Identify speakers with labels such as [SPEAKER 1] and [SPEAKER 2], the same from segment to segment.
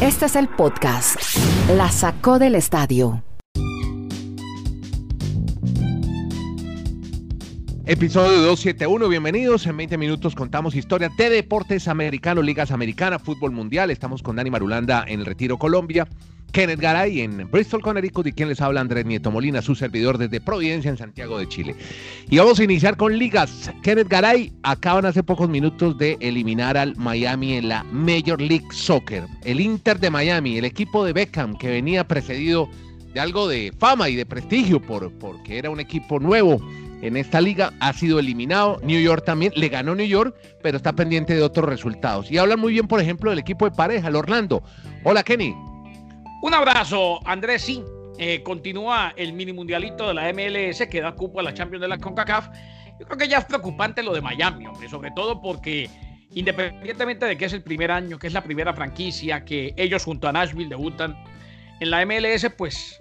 [SPEAKER 1] Este es el podcast. La sacó del estadio.
[SPEAKER 2] Episodio 271, bienvenidos. En 20 minutos contamos historia de deportes americanos, ligas americanas, fútbol mundial. Estamos con Dani Marulanda en el Retiro Colombia, Kenneth Garay en Bristol, Connecticut y quien les habla Andrés Nieto Molina, su servidor desde Providencia en Santiago de Chile. Y vamos a iniciar con ligas. Kenneth Garay acaban hace pocos minutos de eliminar al Miami en la Major League Soccer. El Inter de Miami, el equipo de Beckham que venía precedido de algo de fama y de prestigio por, porque era un equipo nuevo en esta liga, ha sido eliminado. New York también, le ganó New York, pero está pendiente de otros resultados. Y hablan muy bien, por ejemplo, del equipo de pareja, el Orlando. Hola, Kenny.
[SPEAKER 3] Un abrazo, Andrés. Sí, eh, continúa el mini mundialito de la MLS que da cupo a la Champions de la CONCACAF. Yo creo que ya es preocupante lo de Miami, hombre, sobre todo porque independientemente de que es el primer año, que es la primera franquicia, que ellos junto a Nashville debutan en la MLS, pues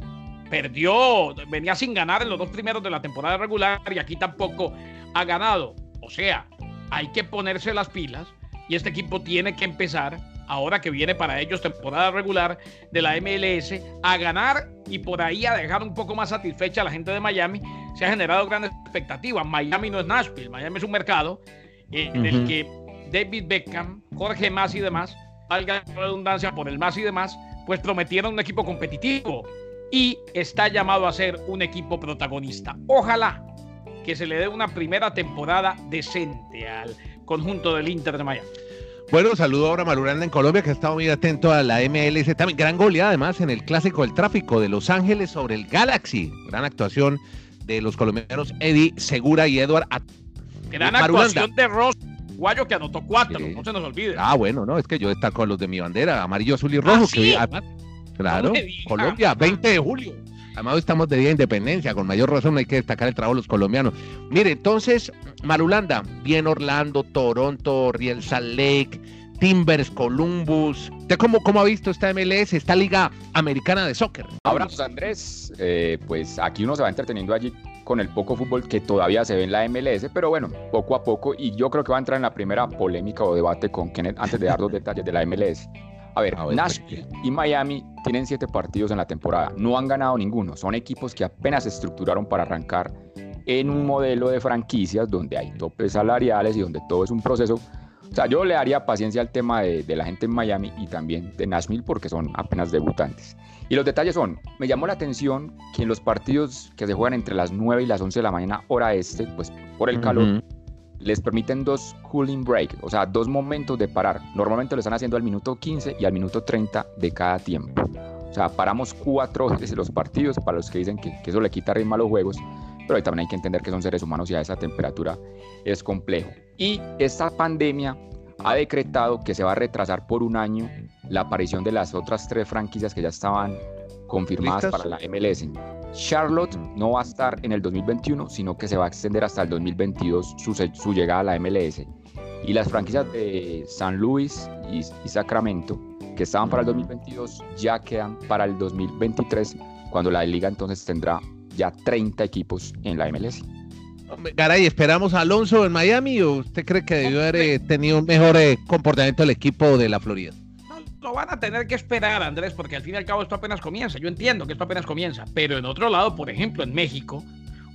[SPEAKER 3] perdió, venía sin ganar en los dos primeros de la temporada regular y aquí tampoco ha ganado. O sea, hay que ponerse las pilas y este equipo tiene que empezar, ahora que viene para ellos temporada regular de la MLS, a ganar y por ahí a dejar un poco más satisfecha a la gente de Miami. Se ha generado grandes expectativas. Miami no es Nashville, Miami es un mercado en el que David Beckham, Jorge Mas y demás, valga la redundancia por el Mas y demás, pues prometieron un equipo competitivo y está llamado a ser un equipo protagonista. Ojalá que se le dé una primera temporada decente al conjunto del Inter de Miami.
[SPEAKER 2] Bueno, saludo ahora a Maluranda en Colombia, que ha estado muy atento a la MLS. También gran goleada, además, en el clásico del tráfico de Los Ángeles sobre el Galaxy. Gran actuación de los colombianos Eddie Segura y Edward.
[SPEAKER 3] Gran actuación de Ross Guayo, que anotó cuatro, no se nos olvide.
[SPEAKER 2] Ah, bueno, no, es que yo destaco con los de mi bandera, amarillo, azul y rojo.
[SPEAKER 3] ¿Ah,
[SPEAKER 2] que, Claro, Colombia, 20 de julio. Además, estamos de Día de Independencia, con mayor razón hay que destacar el trabajo de los colombianos. Mire, entonces, Marulanda, bien Orlando, Toronto, Riel Salt Lake, Timbers, Columbus. ¿Usted cómo, cómo ha visto esta MLS, esta liga americana de soccer?
[SPEAKER 4] Abrazos, Andrés. Eh, pues aquí uno se va entreteniendo allí con el poco fútbol que todavía se ve en la MLS, pero bueno, poco a poco, y yo creo que va a entrar en la primera polémica o debate con Kenneth antes de dar los detalles de la MLS. A ver, Nashville y Miami tienen siete partidos en la temporada. No han ganado ninguno. Son equipos que apenas se estructuraron para arrancar en un modelo de franquicias donde hay topes salariales y donde todo es un proceso. O sea, yo le daría paciencia al tema de, la gente en Miami y también de Nashville porque son apenas debutantes. Y los detalles son, me llamó la atención que en los partidos que se juegan entre las 9 y las 11 de la mañana hora este, pues por el calor, les permiten dos cooling break, o sea, dos momentos de parar. Normalmente lo están haciendo al minuto 15 y al minuto 30 de cada tiempo. O sea, paramos cuatro veces los partidos para los que dicen que, eso le quita ritmo a los juegos, pero también hay que entender que son seres humanos y a esa temperatura es complejo. Y esta pandemia ha decretado que se va a retrasar por un año la aparición de las otras tres franquicias que ya estaban confirmadas para la MLS. Charlotte no va a estar en el 2021, sino que se va a extender hasta el 2022 su, llegada a la MLS. Y las franquicias de San Luis y, Sacramento, que estaban para el 2022, ya quedan para el 2023, cuando la liga entonces tendrá ya 30 equipos en la MLS.
[SPEAKER 2] Garay, ¿esperamos a Alonso en Miami o usted cree que debió haber eh, tenido un mejor eh, comportamiento el equipo de la Florida?
[SPEAKER 3] Lo van a tener que esperar, Andrés, porque al fin y al cabo esto apenas comienza. Yo entiendo que esto apenas comienza, pero en otro lado, por ejemplo, en México,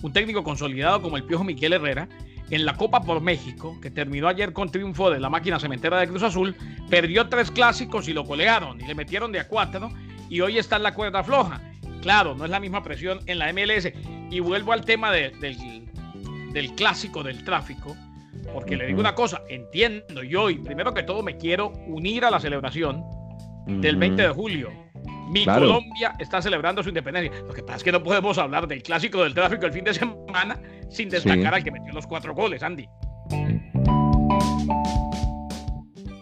[SPEAKER 3] un técnico consolidado como el Piojo Miguel Herrera, en la Copa por México, que terminó ayer con triunfo de la máquina cementera de Cruz Azul, perdió tres clásicos y lo colearon y le metieron de a cuatro y hoy está en la cuerda floja. Claro, no es la misma presión en la MLS. Y vuelvo al tema del, del clásico del tráfico, porque le digo una cosa, entiendo yo y primero que todo me quiero unir a la celebración del 20 de julio. Mi Colombia está celebrando su independencia. Lo que pasa es que no podemos hablar del clásico del tráfico el fin de semana sin destacar al que metió los cuatro goles, Andy.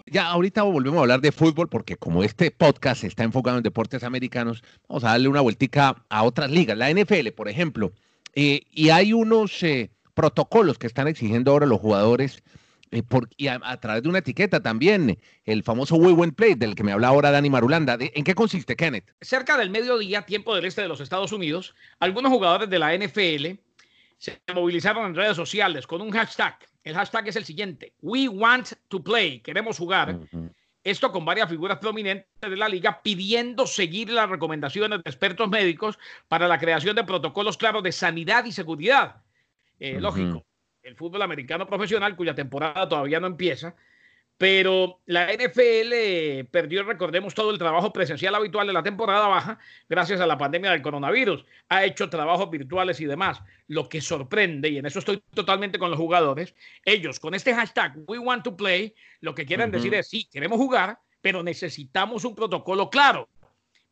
[SPEAKER 2] Ya ahorita volvemos a hablar de fútbol porque como este podcast está enfocado en deportes americanos, vamos a darle una vueltica a otras ligas, la NFL, por ejemplo. Eh, y hay unos eh, protocolos que están exigiendo ahora los jugadores eh, y a, través de una etiqueta también, el famoso We Win Play del que me habla ahora Dani Marulanda. ¿En qué consiste, Kenneth?
[SPEAKER 3] Cerca del mediodía, tiempo del este de los Estados Unidos, algunos jugadores de la NFL se movilizaron en redes sociales con un hashtag. El hashtag es el siguiente: We want to play. Queremos jugar. esto con varias figuras prominentes de la liga pidiendo seguir las recomendaciones de expertos médicos para la creación de protocolos claros de sanidad y seguridad. Eh, lógico, el fútbol americano profesional, cuya temporada todavía no empieza, pero la NFL perdió, recordemos, todo el trabajo presencial habitual de la temporada baja gracias a la pandemia del coronavirus. Ha hecho trabajos virtuales y demás. Lo que sorprende, y en eso estoy totalmente con los jugadores, ellos con este hashtag We Want to Play, lo que quieren decir es, sí, queremos jugar, pero necesitamos un protocolo claro.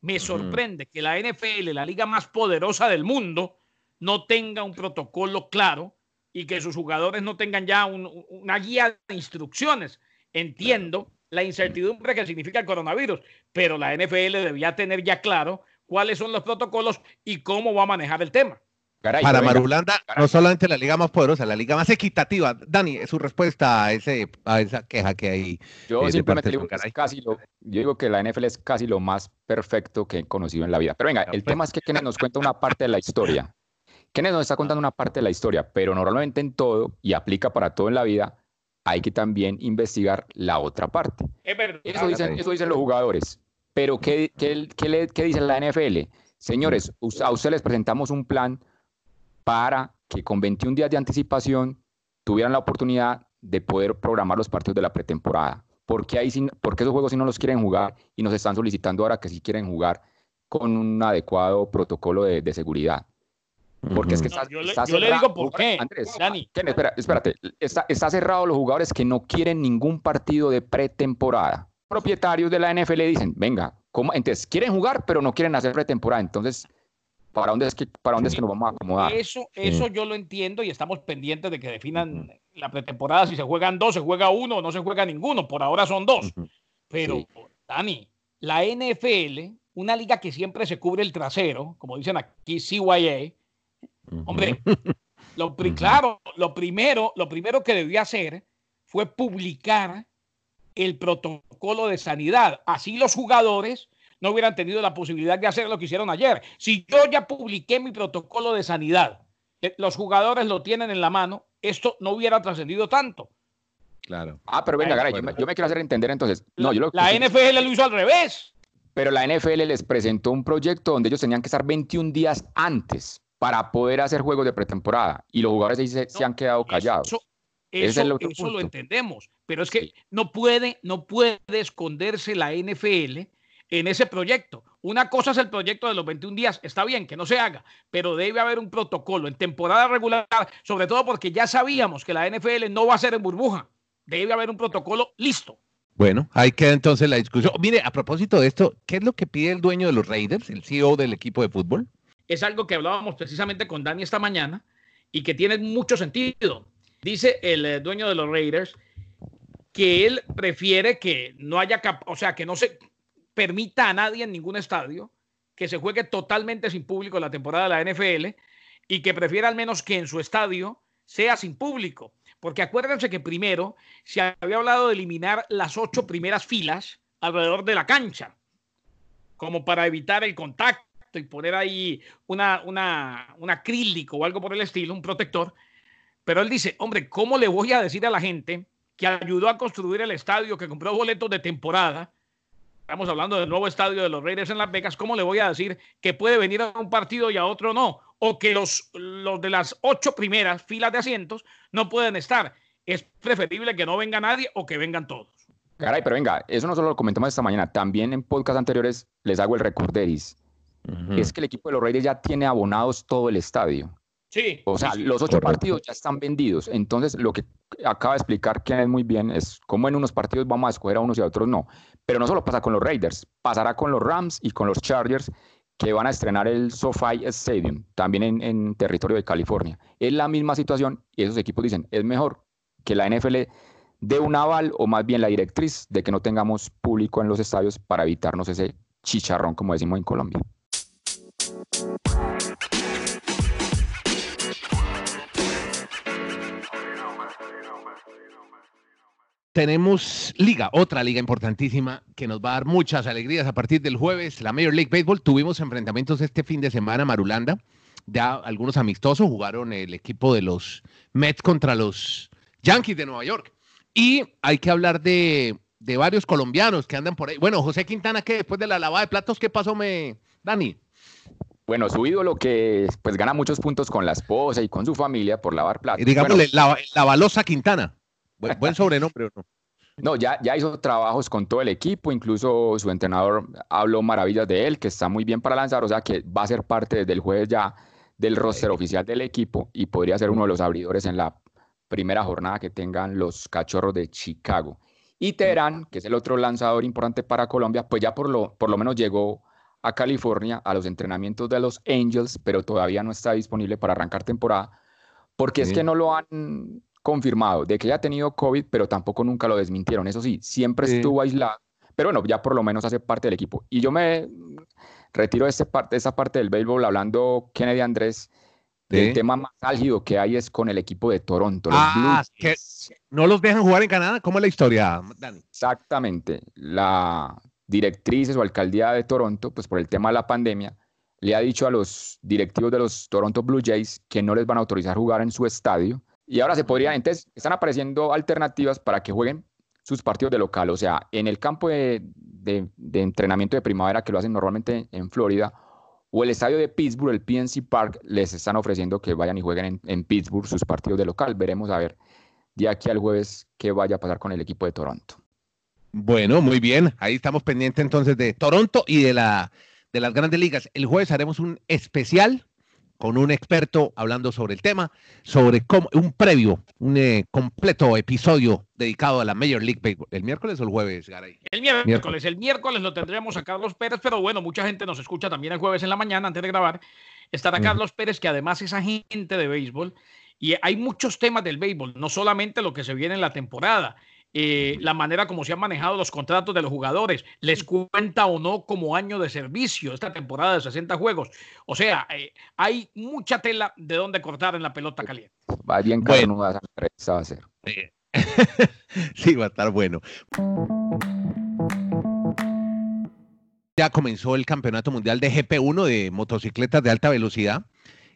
[SPEAKER 3] Me sorprende que la NFL, la liga más poderosa del mundo, no tenga un protocolo claro y que sus jugadores no tengan ya una guía de instrucciones Entiendo la incertidumbre que significa el coronavirus, pero la NFL debía tener ya claro cuáles son los protocolos y cómo va a manejar el tema.
[SPEAKER 2] Para Marulanda, no solamente la liga más poderosa, la liga más equitativa. Dani, su respuesta a, ese, a esa queja que hay.
[SPEAKER 4] Yo eh, simplemente digo que, casi lo, yo digo que la NFL es casi lo más perfecto que he conocido en la vida. Pero venga, el tema es que Kenneth nos cuenta una parte de la historia. Kenneth nos está contando una parte de la historia, pero normalmente en todo, y aplica para todo en la vida, hay que también investigar la otra parte. Eso dicen, eso dicen los jugadores. Pero ¿qué, qué, qué, dice la NFL? Señores, a ustedes les presentamos un plan para que con 21 días de anticipación tuvieran la oportunidad de poder programar los partidos de la pretemporada. ¿Por qué, porque esos juegos si no los quieren jugar y nos están solicitando ahora que sí quieren jugar con un adecuado protocolo de seguridad? Porque es que está,
[SPEAKER 3] yo, le, digo por qué.
[SPEAKER 4] Andrés, Dani. espera, espérate. Está, está, cerrado los jugadores que no quieren ningún partido de pretemporada. Propietarios de la NFL dicen, venga, ¿cómo? entonces quieren jugar, pero no quieren hacer pretemporada. Entonces, ¿para dónde es que, para dónde es que nos vamos a acomodar?
[SPEAKER 3] Eso, eso yo lo entiendo y estamos pendientes de que definan la pretemporada. Si se juegan dos, se juega uno o no se juega ninguno. Por ahora son dos. Pero, Dani, la NFL, una liga que siempre se cubre el trasero, como dicen aquí, CYA, Hombre, lo, claro, lo primero, lo primero que debió hacer fue publicar el protocolo de sanidad. Así los jugadores no hubieran tenido la posibilidad de hacer lo que hicieron ayer. Si yo ya publiqué mi protocolo de sanidad, los jugadores lo tienen en la mano, esto no hubiera trascendido tanto.
[SPEAKER 4] Claro. Ah, pero venga, yo, me, quiero hacer entender entonces. No, yo
[SPEAKER 3] la NFL lo hizo al revés.
[SPEAKER 4] Pero la NFL les presentó un proyecto donde ellos tenían que estar 21 días antes para poder hacer juegos de pretemporada y los jugadores se, se han quedado callados.
[SPEAKER 3] Eso, eso, lo entendemos, pero es que no, puede, no puede esconderse la NFL en ese proyecto. Una cosa es el proyecto de los 21 días, está bien que no se haga, pero debe haber un protocolo en temporada regular, sobre todo porque ya sabíamos que la NFL no va a ser en burbuja. Debe haber un protocolo listo.
[SPEAKER 2] Bueno, ahí queda entonces la discusión. Mire, a propósito de esto, ¿qué es lo que pide el dueño de los Raiders, el CEO del equipo de fútbol?
[SPEAKER 3] Es algo que hablábamos precisamente con Dani esta mañana y que tiene mucho sentido. Dice el eh, dueño de los Raiders que él prefiere que no haya, o sea, que no se permita a nadie en ningún estadio que se juegue totalmente sin público la temporada de la NFL y que prefiere al menos que en su estadio sea sin público. Porque acuérdense que primero se había hablado de eliminar las ocho primeras filas alrededor de la cancha, como para evitar el contacto y poner ahí una, una, un acrílico o algo por el estilo, un protector. Pero él dice, hombre, ¿cómo le voy a decir a la gente que ayudó a construir el estadio, que compró boletos de temporada? Estamos hablando del nuevo estadio de los Reyes en Las Vegas. ¿Cómo le voy a decir que puede venir a un partido y a otro no? O que los, los de las ocho primeras filas de asientos no pueden estar. Es preferible que no venga nadie o que vengan todos.
[SPEAKER 4] Caray, pero venga, eso no solo lo comentamos esta mañana, también en podcast anteriores les hago el recorderis es que el equipo de los Reyes ya tiene abonados todo el estadio.
[SPEAKER 3] Sí.
[SPEAKER 4] O sea, los ocho partidos ya están vendidos. Entonces, lo que acaba de explicar es muy bien es cómo en unos partidos vamos a escoger a unos y a otros no. Pero no solo pasa con los Raiders, pasará con los Rams y con los Chargers que van a estrenar el SoFi Stadium, también en, en territorio de California. Es la misma situación y esos equipos dicen, es mejor que la NFL dé un aval o más bien la directriz de que no tengamos público en los estadios para evitarnos ese chicharrón, como decimos en Colombia.
[SPEAKER 2] Tenemos liga, otra liga importantísima que nos va a dar muchas alegrías a partir del jueves, la Major League Baseball. Tuvimos enfrentamientos este fin de semana, Marulanda, ya algunos amistosos, jugaron el equipo de los Mets contra los Yankees de Nueva York. Y hay que hablar de de varios colombianos que andan por ahí. Bueno, José Quintana, ¿qué? Después de la lavada de platos, ¿qué pasó, me... Dani?
[SPEAKER 4] Bueno, su ídolo que pues gana muchos puntos con la esposa y con su familia por lavar platos. Y
[SPEAKER 2] digámosle, la, Balosa Quintana. Buen, sobrenombre, ¿o no?
[SPEAKER 4] No, ya, ya hizo trabajos con todo el equipo, incluso su entrenador habló maravillas de él, que está muy bien para lanzar, o sea que va a ser parte desde el jueves ya del roster oficial del equipo y podría ser uno de los abridores en la primera jornada que tengan los cachorros de Chicago. Y Teherán, que es el otro lanzador importante para Colombia, pues ya por lo, por lo menos llegó a California a los entrenamientos de los Angels, pero todavía no está disponible para arrancar temporada, porque es que no lo han confirmado de que haya tenido COVID, pero tampoco nunca lo desmintieron. Eso sí, siempre estuvo aislado, pero bueno, ya por lo menos hace parte del equipo. Y yo me retiro de, este parte, esa parte del béisbol hablando, Kennedy Andrés, el tema más álgido que hay es con el equipo de Toronto.
[SPEAKER 2] ah, que no los dejan jugar en Canadá. ¿Cómo es la historia, Dani?
[SPEAKER 4] Exactamente. La directrices o alcaldía de Toronto, pues por el tema de la pandemia, le ha dicho a los directivos de los Toronto Blue Jays que no les van a autorizar jugar en su estadio. Y ahora se podrían, entonces están apareciendo alternativas para que jueguen sus partidos de local, o sea, en el campo de, entrenamiento de primavera que lo hacen normalmente en Florida, o el estadio de Pittsburgh, el PNC Park, les están ofreciendo que vayan y jueguen en, en Pittsburgh sus partidos de local. Veremos a ver de aquí al jueves qué vaya a pasar con el equipo de Toronto.
[SPEAKER 2] Bueno, muy bien. Ahí estamos pendientes entonces de Toronto y de, la, de las grandes ligas. El jueves haremos un especial con un experto hablando sobre el tema, sobre cómo, un previo, un eh, completo episodio dedicado a la Major League Baseball. ¿El miércoles o el jueves, Garay?
[SPEAKER 3] El miércoles. El miércoles lo tendremos a Carlos Pérez, pero bueno, mucha gente nos escucha también el jueves en la mañana antes de grabar. Estará Carlos Pérez, que además es agente de béisbol. Y hay muchos temas del béisbol, no solamente lo que se viene en la temporada. Eh, la manera como se han manejado los contratos de los jugadores, les cuenta o no como año de servicio esta temporada de 60 juegos. O sea, eh, hay mucha tela de donde cortar en la pelota caliente.
[SPEAKER 4] Va bien bueno. va a ser.
[SPEAKER 2] sí, va a estar bueno. Ya comenzó el Campeonato Mundial de GP1 de motocicletas de alta velocidad.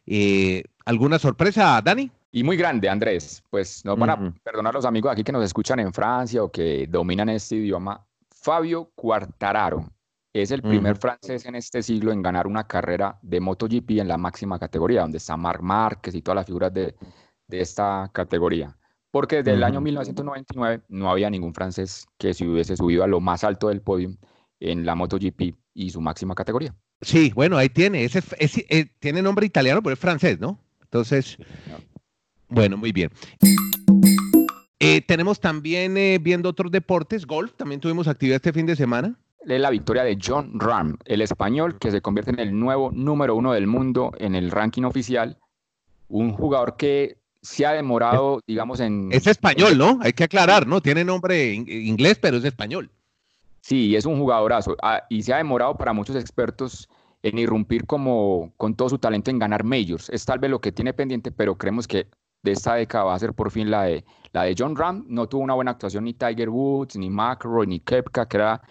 [SPEAKER 2] Eh, ¿Alguna sorpresa, Dani?
[SPEAKER 4] Y muy grande, Andrés. Pues no van a perdonar los amigos aquí que nos escuchan en Francia o que dominan este idioma. Fabio Quartararo es el primer francés en este siglo en ganar una carrera de MotoGP en la máxima categoría, donde está Marc Márquez y todas las figuras de, esta categoría. Porque desde el año 1999 no había ningún francés que se hubiese subido a lo más alto del podio en la MotoGP y su máxima categoría.
[SPEAKER 2] Sí, bueno, ahí tiene. Ese, eh, tiene nombre italiano, pero es francés, ¿no? Entonces, bueno, muy bien. Eh, tenemos también, eh, viendo otros deportes, golf, también tuvimos actividad este fin de semana.
[SPEAKER 4] Es la victoria de John Ram, el español que se convierte en el nuevo número uno del mundo en el ranking oficial. Un jugador que se ha demorado, digamos, en...
[SPEAKER 2] Es español, ¿no? Hay que aclarar, ¿no? Tiene nombre inglés, pero es español.
[SPEAKER 4] Sí, es un jugadorazo. Ah, y se ha demorado para muchos expertos en irrumpir como con todo su talento en ganar majors. Es tal vez lo que tiene pendiente, pero creemos que de esta década va a ser por fin la de, la de John Ram. No tuvo una buena actuación ni Tiger Woods, ni McElroy, ni Kepka, que era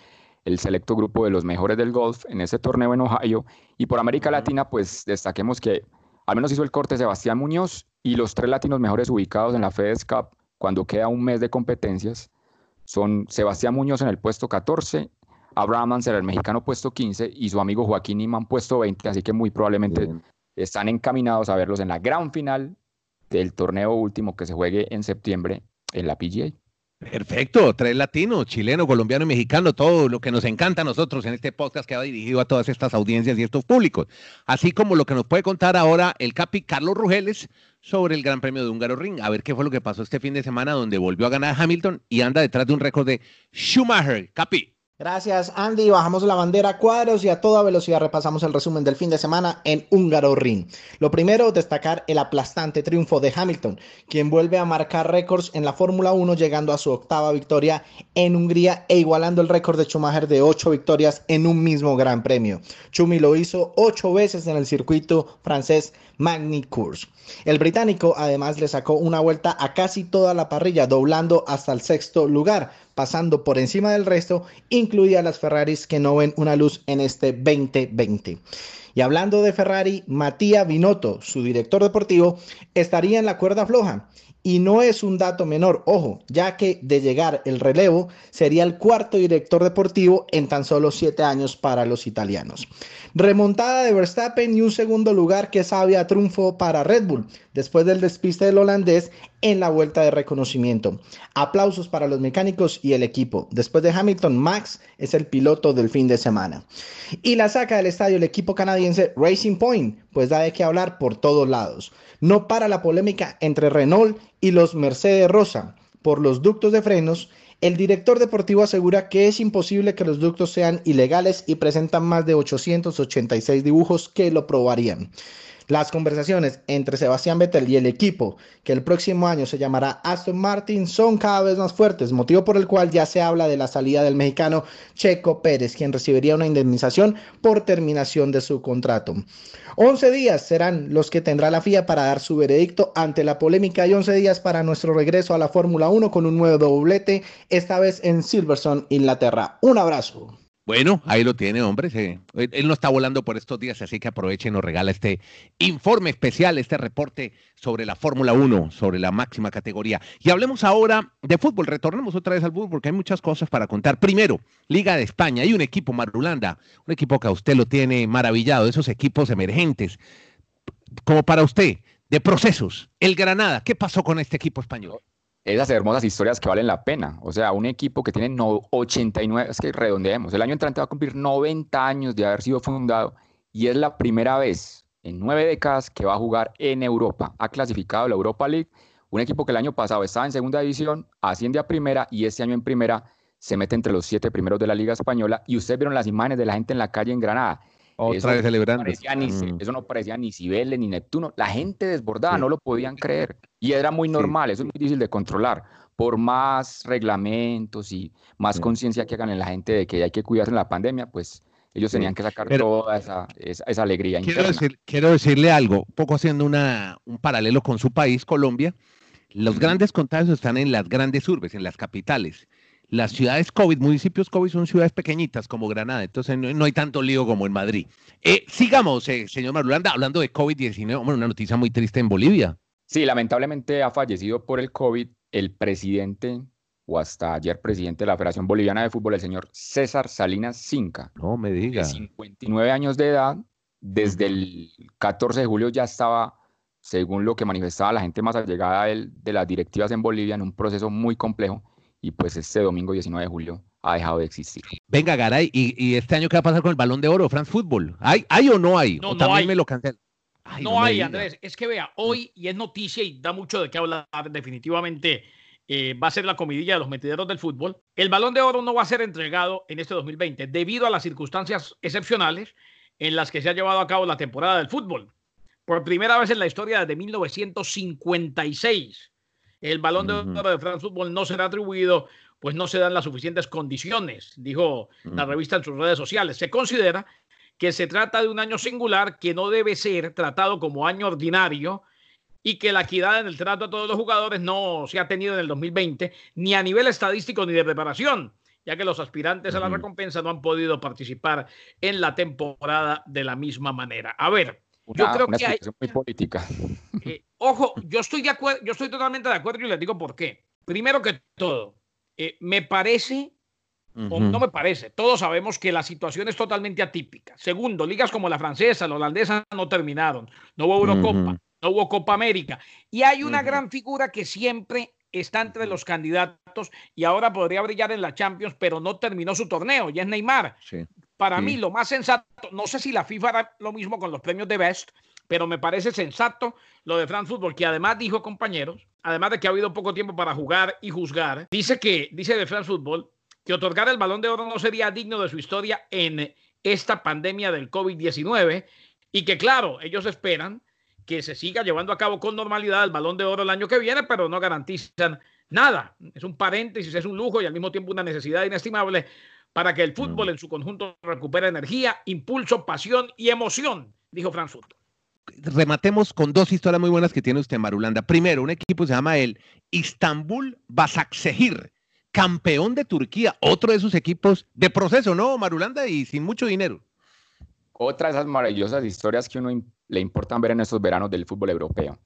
[SPEAKER 4] el selecto grupo de los mejores del golf en ese torneo en Ohio. Y por América Latina, pues destaquemos que al menos hizo el corte Sebastián Muñoz y los tres latinos mejores ubicados en la FedEx Cup cuando queda un mes de competencias son Sebastián Muñoz en el puesto 14, Abraham Mansell, el mexicano, puesto 15 y su amigo Joaquín Iman, puesto 20. Así que muy probablemente están encaminados a verlos en la gran final del torneo último que se juegue en septiembre en la PGA.
[SPEAKER 2] Perfecto, tres latinos, chileno, colombiano y mexicano, todo lo que nos encanta a nosotros en este podcast que va dirigido a todas estas audiencias y estos públicos, así como lo que nos puede contar ahora el Capi Carlos Rugeles sobre el Gran Premio de Húngaro Ring, a ver qué fue lo que pasó este fin de semana donde volvió a ganar Hamilton y anda detrás de un récord de Schumacher. Capi.
[SPEAKER 5] Gracias, Andy. Bajamos la bandera cuadros y a toda velocidad repasamos el resumen del fin de semana en Húngaro Ring. Lo primero, destacar el aplastante triunfo de Hamilton, quien vuelve a marcar récords en la Fórmula 1, llegando a su octava victoria en Hungría e igualando el récord de Schumacher de ocho victorias en un mismo Gran Premio. Chumi lo hizo ocho veces en el circuito francés Magny Course. El británico además le sacó una vuelta a casi toda la parrilla, doblando hasta el sexto lugar pasando por encima del resto, incluida las Ferraris que no ven una luz en este 2020. Y hablando de Ferrari, Matías Binotto, su director deportivo, estaría en la cuerda floja Y no es un dato menor, ojo, ya que de llegar el relevo sería el cuarto director deportivo en tan solo siete años para los italianos. Remontada de Verstappen y un segundo lugar que sabía triunfo para Red Bull después del despiste del holandés en la vuelta de reconocimiento. Aplausos para los mecánicos y el equipo. Después de Hamilton, Max es el piloto del fin de semana. Y la saca del estadio el equipo canadiense Racing Point, pues da de qué hablar por todos lados. No para la polémica entre Renault y los Mercedes Rosa por los ductos de frenos el director deportivo asegura que es imposible que los ductos sean ilegales y presentan más de 886 dibujos que lo probarían. Las conversaciones entre Sebastián Vettel y el equipo, que el próximo año se llamará Aston Martin, son cada vez más fuertes, motivo por el cual ya se habla de la salida del mexicano Checo Pérez, quien recibiría una indemnización por terminación de su contrato. 11 días serán los que tendrá la FIA para dar su veredicto ante la polémica y 11 días para nuestro regreso a la Fórmula 1 con un nuevo doblete, esta vez en Silverstone, Inglaterra. Un abrazo.
[SPEAKER 2] Bueno, ahí lo tiene, hombre. él no está volando por estos días, así que aproveche y nos regala este informe especial, este reporte sobre la Fórmula 1, sobre la máxima categoría. Y hablemos ahora de fútbol. Retornemos otra vez al fútbol porque hay muchas cosas para contar. Primero, Liga de España. Hay un equipo, Marulanda, un equipo que a usted lo tiene maravillado, esos equipos emergentes. Como para usted, de procesos. El Granada, ¿qué pasó con este equipo español?
[SPEAKER 4] Esas hermosas historias que valen la pena. O sea, un equipo que tiene no, 89, es que redondeemos, el año entrante va a cumplir 90 años de haber sido fundado y es la primera vez en nueve décadas que va a jugar en Europa. Ha clasificado la Europa League, un equipo que el año pasado estaba en segunda división, asciende a primera y este año en primera se mete entre los siete primeros de la Liga Española. Y ustedes vieron las imágenes de la gente en la calle en Granada.
[SPEAKER 2] Otra eso vez celebrando.
[SPEAKER 4] Mm. Eso no parecía ni Cibeles ni Neptuno. La gente desbordada, no lo podían creer. Y era muy normal, eso es muy difícil de controlar. Por más reglamentos y más conciencia que hagan en la gente de que hay que cuidarse en la pandemia, pues ellos tenían que sacar toda esa, esa, alegría.
[SPEAKER 2] Quiero, quiero, decirle algo, poco haciendo una, un paralelo con su país, Colombia. Los grandes contagios están en las grandes urbes, en las capitales las ciudades COVID, municipios COVID son ciudades pequeñitas como Granada, entonces no, hay tanto lío como en Madrid. Eh, sigamos, eh, señor Marulanda, hablando de COVID-19, una noticia muy triste en Bolivia.
[SPEAKER 4] Sí, lamentablemente ha fallecido por el COVID el presidente o hasta ayer presidente de la Federación Boliviana de Fútbol, el señor César Salinas Cinca.
[SPEAKER 2] No me diga. De
[SPEAKER 4] 59 años de edad, desde el 14 de julio ya estaba, según lo que manifestaba la gente más allegada de, de las directivas en Bolivia, en un proceso muy complejo y pues este domingo 19 de julio ha dejado de existir.
[SPEAKER 2] Venga, Garay, ¿y, este año qué va a pasar con el balón de oro, France Football? ¿Hay, ¿Hay o no hay?
[SPEAKER 3] No,
[SPEAKER 2] también
[SPEAKER 3] hay.
[SPEAKER 2] me lo cancel.
[SPEAKER 3] no, hay, Andrés. Es que vea, hoy, y es noticia y da mucho de qué hablar, definitivamente eh, va a ser la comidilla de los metederos del fútbol. El balón de oro no va a ser entregado en este 2020 debido a las circunstancias excepcionales en las que se ha llevado a cabo la temporada del fútbol. Por primera vez en la historia desde 1956 el balón de oro de France Football no será atribuido, pues no se dan las suficientes condiciones, dijo la revista en sus redes sociales. Se considera que se trata de un año singular que no debe ser tratado como año ordinario y que la equidad en el trato a todos los jugadores no se ha tenido en el 2020, ni a nivel estadístico ni de preparación, ya que los aspirantes a la recompensa no han podido participar en la temporada de la misma manera. A ver, yo creo que hay...
[SPEAKER 4] muy política.
[SPEAKER 3] Eh, ojo, yo estoy de acuerdo, yo estoy totalmente de acuerdo y les digo por qué. Primero que todo, eh, me parece, o no me parece, todos sabemos que la situación es totalmente atípica. Segundo, ligas como la francesa, la holandesa no terminaron, no hubo Eurocopa, no hubo Copa América. Y hay una gran figura que siempre está entre los candidatos y ahora podría brillar en la Champions, pero no terminó su torneo, y es Neymar. Para mí, lo más sensato, no sé si la FIFA hará lo mismo con los premios de Best, pero me parece sensato lo de France Football, que además dijo, compañeros, además de que ha habido poco tiempo para jugar y juzgar, dice que, dice de France Football, que otorgar el balón de oro no sería digno de su historia en esta pandemia del COVID-19 y que, claro, ellos esperan que se siga llevando a cabo con normalidad el balón de oro el año que viene, pero no garantizan nada. Es un paréntesis, es un lujo y al mismo tiempo una necesidad inestimable para que el fútbol en su conjunto recupere energía, impulso, pasión y emoción, dijo Franz
[SPEAKER 2] Rematemos con dos historias muy buenas que tiene usted, Marulanda. Primero, un equipo se llama el Istanbul Basaksehir, campeón de Turquía, otro de sus equipos de proceso, ¿no, Marulanda? Y sin mucho dinero.
[SPEAKER 4] Otra de esas maravillosas historias que uno le importan ver en estos veranos del fútbol europeo.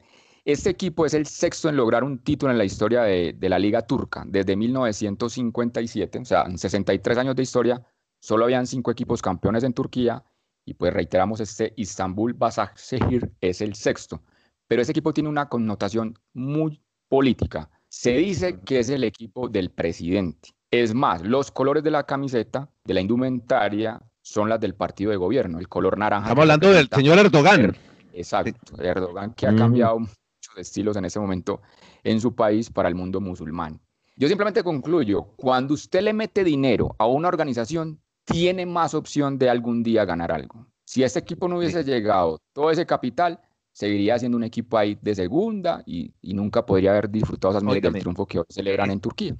[SPEAKER 4] Este equipo es el sexto en lograr un título en la historia de, de, la Liga Turca. Desde 1957, o sea, en 63 años de historia, solo habían cinco equipos campeones en Turquía. Y pues reiteramos, este Istanbul Basaksehir es el sexto. Pero ese equipo tiene una connotación muy política. Se dice que es el equipo del presidente. Es más, los colores de la camiseta, de la indumentaria, son las del partido de gobierno, el color naranja.
[SPEAKER 2] Estamos hablando del señor Erdogan.
[SPEAKER 4] Exacto, Erdogan que ha cambiado muchos estilos en ese momento en su país para el mundo musulmán. Yo simplemente concluyo, cuando usted le mete dinero a una organización, tiene más opción de algún día ganar algo. Si ese equipo no hubiese llegado todo ese capital, seguiría siendo un equipo ahí de segunda y, nunca podría haber disfrutado esas medidas del triunfo que hoy celebran en Turquía.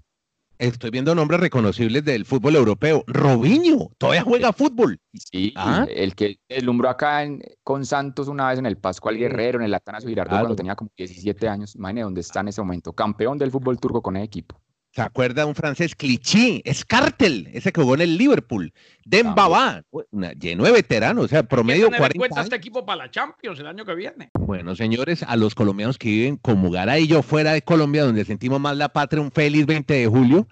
[SPEAKER 2] Estoy viendo nombres reconocibles del fútbol europeo. Robinho, todavía juega fútbol.
[SPEAKER 4] Sí, ¿Ah? el que deslumbró acá con Santos una vez en el Pascual Guerrero, en el Atanasio Girardot, cuando tenía como 17 años. Imagínate dónde está en ese momento. Campeón del fútbol turco con el equipo.
[SPEAKER 2] ¿Se acuerda de un francés Clichy? Es Cartel, ese que jugó en el Liverpool. Dembaba, lleno de veteranos, o sea, promedio 40
[SPEAKER 3] cuenta este equipo para la Champions el año que viene.
[SPEAKER 2] Bueno, señores, a los colombianos que viven como Garay y yo fuera de Colombia, donde sentimos más la patria, un feliz 20 de julio.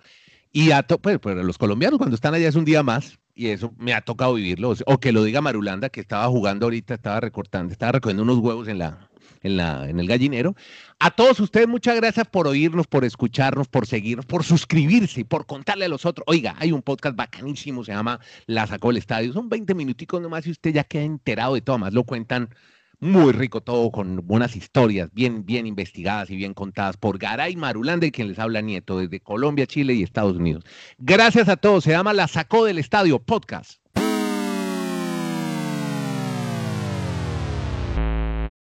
[SPEAKER 2] Y a pues, pues, los colombianos cuando están allá es un día más, y eso me ha tocado vivirlo. O que lo diga Marulanda, que estaba jugando ahorita, estaba recortando, estaba recogiendo unos huevos en la, en, el gallinero. A todos ustedes, muchas gracias por oírnos, por escucharnos, por seguirnos, por suscribirse, por contarle a los otros. Oiga, hay un podcast bacanísimo, se llama La Sacó el Estadio. Son 20 minuticos nomás y usted ya queda enterado de todo, más lo cuentan muy rico todo, con buenas historias, bien, bien investigadas y bien contadas por Garay Marulanda, quien les habla Nieto, desde Colombia, Chile y Estados Unidos. Gracias a todos, se llama La Sacó del Estadio Podcast.